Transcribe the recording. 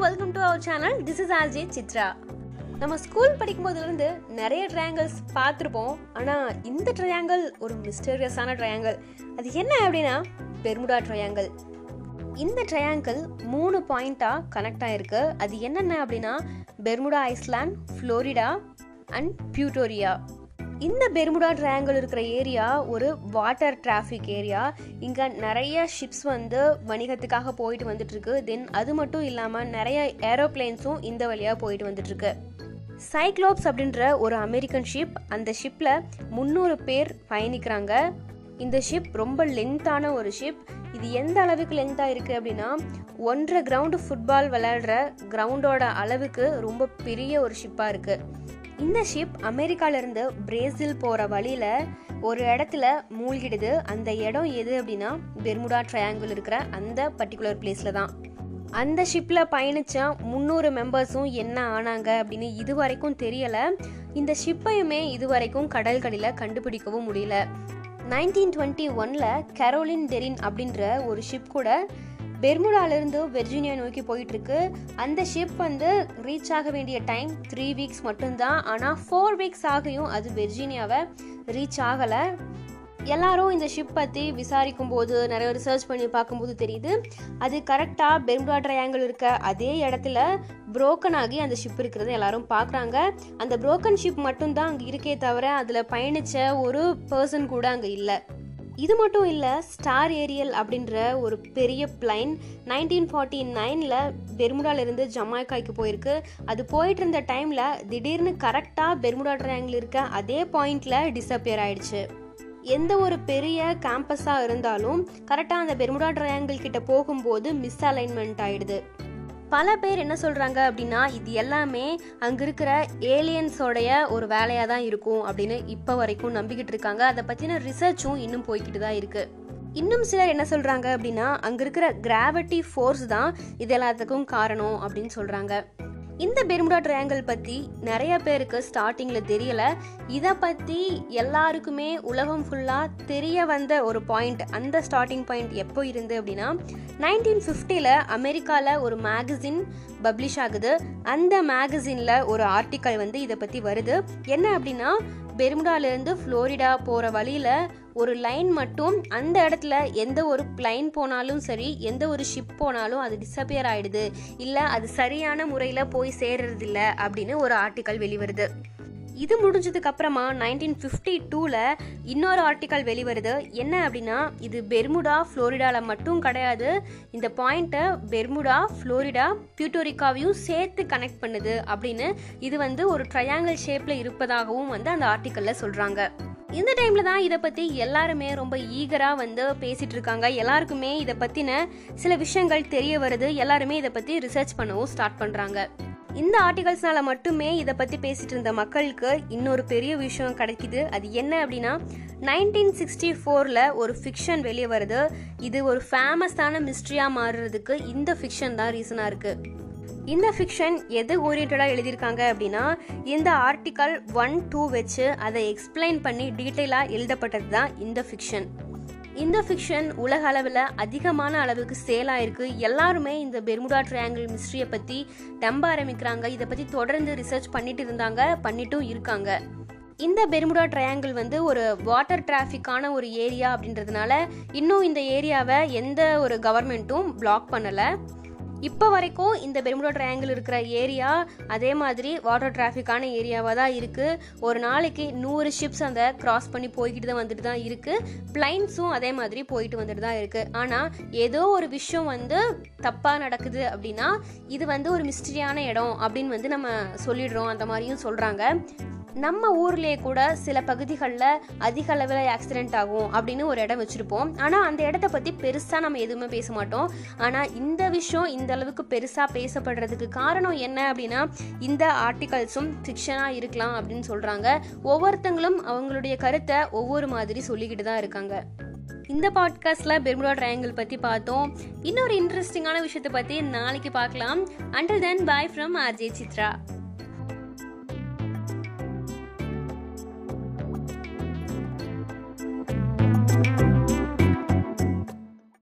Welcome to our channel this is RJ Chitra நம்ம school படிக்கும் போதுலேருந்து நிறைய ட்ரையாங்கிள்ஸ் பார்த்துருப்போம். ஆனால் இந்த ட்ரையாங்கிள் ஒரு மிஸ்டீரியஸான ட்ரையாங்கிள் அது என்ன அப்படின்னா பெர்முடா ட்ரையாங்கிள் இந்த ட்ரையாங்கிள் மூணு பாயிண்ட்டாக கனெக்ட் ஆகிருக்கு அது என்னென்ன அப்படின்னா பெர்முடா ஐஸ்லாண்ட் ஃப்ளோரிடா அண்ட் பியூட்டோரியா இந்த பெர்முடா ட்ரையாங்கிள் இருக்கிற ஏரியா ஒரு வாட்டர் டிராஃபிக் ஏரியா இங்கே நிறைய ஷிப்ஸ் வந்து வணிகத்துக்காக போயிட்டு வந்துட்டுருக்கு. தென் அது மட்டும் இல்லாமல் நிறைய ஏரோப்ளேன்ஸும் இந்த வழியாக போயிட்டு வந்துட்டுருக்கு. சைக்ளோப்ஸ் அப்படின்ற ஒரு அமெரிக்கன் ஷிப் அந்த ஷிப்பில் முந்நூறு பேர் பயணிக்கிறாங்க. இந்த ஷிப் ரொம்ப லென்த்தான ஒரு ஷிப் இது எந்த அளவுக்கு லென்த்தாக இருக்குது அப்படின்னா ஒன்றரை கிரவுண்டு ஃபுட்பால் விளையாடுற கிரவுண்டோட அளவுக்கு ரொம்ப பெரிய ஒரு ஷிப்பாக இருக்குது இந்த ஷிப் அமெரிக்காலேருந்து பிரேசில் போகிற வழியில் ஒரு இடத்துல மூழ்கிடுது. அந்த இடம் எது அப்படின்னா பெர்முடா ட்ரையாங்கிள் இருக்கிற அந்த பர்டிகுலர் பிளேஸில் தான். அந்த ஷிப்பில் பயணித்த முந்நூறு மெம்பர்ஸும் என்ன ஆனாங்க அப்படின்னு இது வரைக்கும் தெரியலை. இந்த ஷிப்பையுமே இது வரைக்கும் கடல்களில் கண்டுபிடிக்கவும் முடியல. நைன்டீன் டுவெண்ட்டி ஒனில் கரோலின் டெரின் அப்படின்ற ஒரு ஷிப் கூட பெர்முடாலேருந்து வெர்ஜீனியா நோக்கி போயிட்டுருக்கு. அந்த ஷிப் வந்து ரீச் ஆக வேண்டிய டைம் த்ரீ வீக்ஸ் மட்டும்தான். ஆனால் ஃபோர் வீக்ஸ் ஆகியும் அது வெர்ஜீனியாவை ரீச் ஆகலை. எல்லாரும் இந்த ஷிப் பற்றி விசாரிக்கும் போது நிறைய ரிசர்ச் பண்ணி பார்க்கும்போது தெரியுது. அது கரெக்டாக பெர்முடா ட்ரையாங்கிள் இருக்க அதே இடத்துல புரோக்கன் ஆகி அந்த ஷிப் இருக்கிறத எல்லாரும் பார்க்குறாங்க. அந்த புரோக்கன் ஷிப் மட்டும்தான் அங்கே இருக்கே தவிர அதில் பயணித்த ஒரு பர்சன் கூட அங்கே இல்லை. இது மட்டும் இல்லை ஸ்டார் ஏரியல் அப்படின்ற ஒரு பெரிய பிளைன் நைன்டீன் ஃபார்ட்டி நைனில் பெர்முடாலேருந்து ஜமாய்க்காய்க்கு போயிருக்கு. அது போயிட்டு இருந்த டைமில் திடீர்னு கரெக்டாக பெர்முடா ட்ரையாங்கில் இருக்க அதே பாயிண்டில் டிஸப்பியர் ஆயிடுச்சு. எந்த ஒரு பெரிய கேம்பஸாக இருந்தாலும் கரெக்டாக அந்த பெர்முடா ட்ரையாங்கிள் கிட்ட போகும்போது மிஸ் அலைன்மெண்ட் ஆயிடுது. பல பேர் என்ன சொல்கிறாங்க அப்படின்னா இது எல்லாமே அங்கே இருக்கிற ஏலியன்ஸோடைய ஒரு வேலையாக தான் இருக்கும் அப்படின்னு இப்போ வரைக்கும் நம்பிக்கிட்டு இருக்காங்க. அதை பற்றின ரிசர்ச்சும் இன்னும் போய்கிட்டு தான் இருக்குது இன்னும் சிலர் என்ன சொல்கிறாங்க அப்படின்னா அங்கே இருக்கிற கிராவிட்டி ஃபோர்ஸ் தான் இது எல்லாத்துக்கும் காரணம் அப்படின்னு சொல்கிறாங்க இந்த பெர்முடா ட்ரையாங்கிள் பற்றி நிறைய பேருக்கு ஸ்டார்டிங்கில் தெரியல. இதை பற்றி எல்லாருக்குமே உலகம் ஃபுல்லாக தெரிய வந்த ஒரு பாயிண்ட் அந்த ஸ்டார்டிங் பாயிண்ட் எப்போ இருந்து அப்படின்னா நைன்டீன் ஃபிஃப்டியில் அமெரிக்காவில் ஒரு மேகசின் பப்ளிஷ் ஆகுது. அந்த மேகசினில் ஒரு ஆர்டிக்கல் வந்து இதை பற்றி வருது. என்ன அப்படின்னா பெர்முடாலேருந்து ஃப்ளோரிடா போகிற வழியில் ஒரு லைன் மட்டும் அந்த இடத்துல எந்த ஒரு பிளைன் போனாலும் சரி எந்த ஒரு ஷிப் போனாலும் அது டிஸப்பியர் ஆயிடுது. இல்லை அது சரியான முறையில் போய் சேர்றது இல்லை அப்படின்னு ஒரு ஆர்டிக்கல் வெளிவருது. இது முடிஞ்சதுக்கு அப்புறமா நைன்டீன் ஃபிஃப்டி டூவில் இன்னொரு ஆர்டிக்கல் வெளிவருது. என்ன அப்படின்னா இது பெர்முடா ஃப்ளோரிடாவில் மட்டும் கிடையாது. இந்த பாயிண்ட்டை பெர்முடா ஃப்ளோரிடா பியூட்டோரிக்காவையும் சேர்த்து கனெக்ட் பண்ணுது அப்படின்னு இது வந்து ஒரு ட்ரையாங்கிள் ஷேப்பில் இருப்பதாகவும் வந்து அந்த ஆர்டிக்கலில் சொல்கிறாங்க இந்த டைமில் தான் இதை பற்றி எல்லாருமே ரொம்ப ஈகராக வந்து பேசிகிட்டு இருக்காங்க எல்லாருக்குமே இதை பற்றின சில விஷயங்கள் தெரிய வருது. எல்லாருமே இதை பற்றி ரிசர்ச் பண்ணவும் ஸ்டார்ட் பண்ணுறாங்க இந்த ஆர்டிகல்ஸ்னால மட்டுமே இதை பற்றி பேசிட்டு இருந்த மக்களுக்கு இன்னொரு பெரிய விஷயம் கிடைக்குது. அது என்ன அப்படின்னா நைன்டீன் சிக்ஸ்டி ஃபோரில் ஒரு ஃபிக்ஷன் வெளியே வருது. இது ஒரு ஃபேமஸான மிஸ்ட்ரியாக மாறுறதுக்கு இந்த ஃபிக்ஷன் தான் ரீசனாக இருக்குது இந்த ஃபிக்ஷன் எது ஓரியன்டாக எழுதியிருக்காங்க அப்படின்னா இந்த ஆர்டிக்கல் ஒன் டூ வச்சு அதை எக்ஸ்பிளைன் பண்ணி டீட்டெயிலாக எழுதப்பட்டது தான் இந்த ஃபிக்ஷன் இந்த ஃபிக்ஷன் உலக அளவில் அதிகமான அளவுக்கு சேல் ஆயிருக்கு. எல்லாருமே இந்த பெர்முடா ட்ரையாங்கிள் மிஸ்ட்ரியை பற்றி நம்ப ஆரம்பிக்கிறாங்க. இதை பற்றி தொடர்ந்து ரிசர்ச் பண்ணிட்டு இருந்தாங்க பண்ணிட்டும் இருக்காங்க. இந்த பெர்முடா ட்ரையாங்கிள் வந்து ஒரு வாட்டர் டிராஃபிக்கான ஒரு ஏரியா அப்படின்றதுனால இன்னும் இந்த ஏரியாவை எந்த ஒரு கவர்மெண்ட்டும் பிளாக் பண்ணலை. இப்போ வரைக்கும் இந்த பெர்முடா ட்ரையாங்கிள் இருக்கிற ஏரியா அதே மாதிரி வாட்டர் டிராஃபிக்கான ஏரியாவாக தான் இருக்குது ஒரு நாளைக்கு நூறு ஷிப்ஸ் அந்த கிராஸ் பண்ணி போய்கிட்டு தான் வந்துட்டு தான் இருக்குது பிளைன்ஸும் அதே மாதிரி போயிட்டு வந்துட்டு தான் இருக்குது ஆனால் ஏதோ ஒரு விஷயம் வந்து தப்பாக நடக்குது அப்படின்னா இது வந்து ஒரு மிஸ்டரியான இடம் அப்படின்னு வந்து நம்ம சொல்லிடுறோம். அந்த மாதிரியும் சொல்கிறாங்க நம்ம ஊர்லேயே கூட சில பகுதிகளில் அதிக அளவில் ஆக்சிடென்ட் ஆகும் அப்படின்னு ஒரு இடம் வச்சுருப்போம். ஆனால் அந்த இடத்த பற்றி பெருசாக நம்ம எதுவுமே பேச மாட்டோம். ஆனால் இந்த விஷயம் இந்த அளவுக்கு பெருசாக பேசப்படுறதுக்கு காரணம் என்ன அப்படின்னா இந்த ஆர்டிகல்ஸும் ஃபிக்ஷனாக இருக்கலாம் அப்படின்னு சொல்கிறாங்க ஒவ்வொருத்தங்களும் அவங்களுடைய கருத்தை ஒவ்வொரு மாதிரி சொல்லிக்கிட்டு தான் இருக்காங்க. இந்த பாட்காஸ்ட்டில் பெர்முடா ட்ரையாங்கிள் பற்றி பார்த்தோம். இன்னொரு இன்ட்ரெஸ்டிங்கான விஷயத்தை பற்றி நாளைக்கு பார்க்கலாம். Until then bye from RJ Chitra